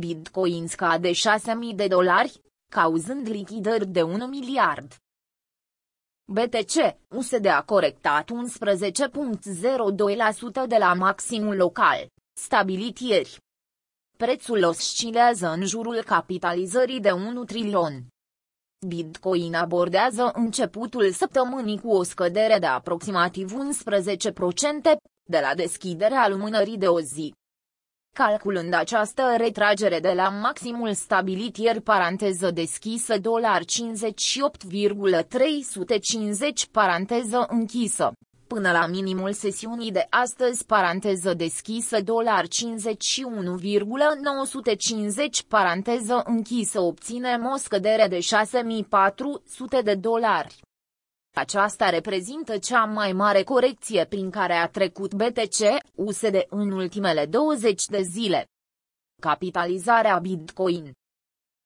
Bitcoin scade 6.000 de dolari, cauzând lichidări de 1 miliard. BTC, USD a corectat 11.02% de la maximul local, stabilit ieri. Prețul oscilează în jurul capitalizării de 1 trilion. Bitcoin abordează începutul săptămânii cu o scădere de aproximativ 11%, de la deschiderea lumânării de o zi. Calculând această retragere de la maximul stabilit ieri paranteză deschisă dolar 58,350 paranteză închisă, până la minimul sesiunii de astăzi paranteză deschisă dolar 51,950 paranteză închisă obținem o scădere de 6400 de dolari. Aceasta reprezintă cea mai mare corecție prin care a trecut BTC-USD în ultimele 20 de zile. Capitalizarea Bitcoin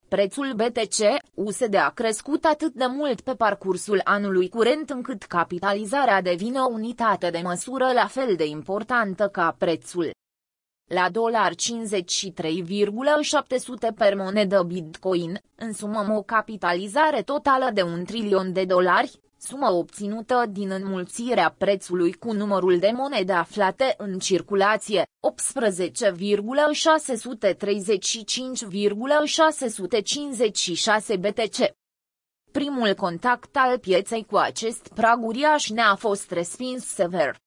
Prețul BTC-USD a crescut atât de mult pe parcursul anului curent încât capitalizarea devine o unitate de măsură la fel de importantă ca prețul. La dolar 53,700 per monedă Bitcoin, însumăm o capitalizare totală de un trilion de dolari, sumă obținută din înmulțirea prețului cu numărul de monede aflate în circulație, 18,635,656 BTC. Primul contact al pieței cu acest prag uriaș ne-a fost respins sever.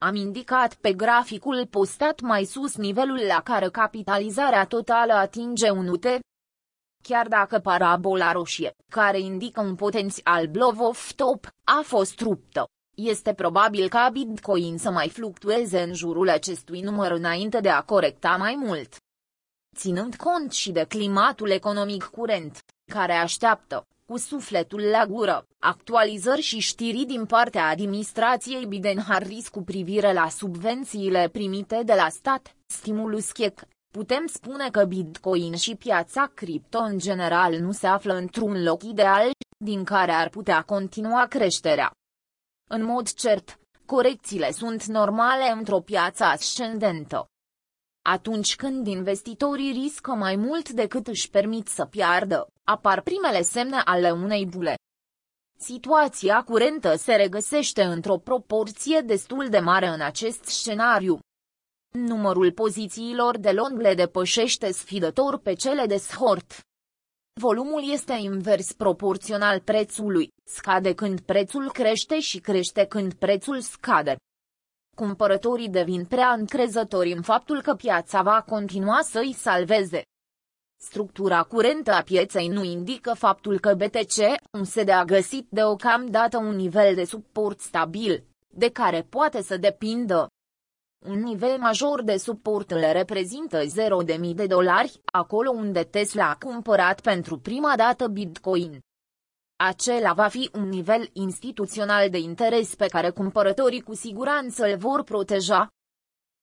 Am indicat pe graficul postat mai sus nivelul la care capitalizarea totală atinge un UT, chiar dacă parabola roșie, care indică un potențial blow off top, a fost ruptă. Este probabil ca Bitcoin să mai fluctueze în jurul acestui număr înainte de a corecta mai mult. Ținând cont și de climatul economic curent, care așteaptă, cu sufletul la gură, actualizări și știri din partea administrației Biden-Harris cu privire la subvențiile primite de la stat, stimulus check, Putem spune că Bitcoin și piața cripto în general nu se află într-un loc ideal, din care ar putea continua creșterea. În mod cert, corecțiile sunt normale într-o piață ascendentă. Atunci când investitorii riscă mai mult decât își permit să piardă, apar primele semne ale unei bule. Situația curentă se regăsește într-o proporție destul de mare în acest scenariu. Numărul pozițiilor de long le depășește sfidător pe cele de short. Volumul este invers proporțional prețului, scade când prețul crește și crește când prețul scade. Cumpărătorii devin prea încrezători în faptul că piața va continua să îi salveze. Structura curentă a pieței nu indică faptul că BTC USD a găsit deocamdată un nivel de suport stabil, de care poate să depindă. Un nivel major de suport le reprezintă 0.000 de dolari, acolo unde Tesla a cumpărat pentru prima dată Bitcoin. Acela va fi un nivel instituțional de interes pe care cumpărătorii cu siguranță îl vor proteja,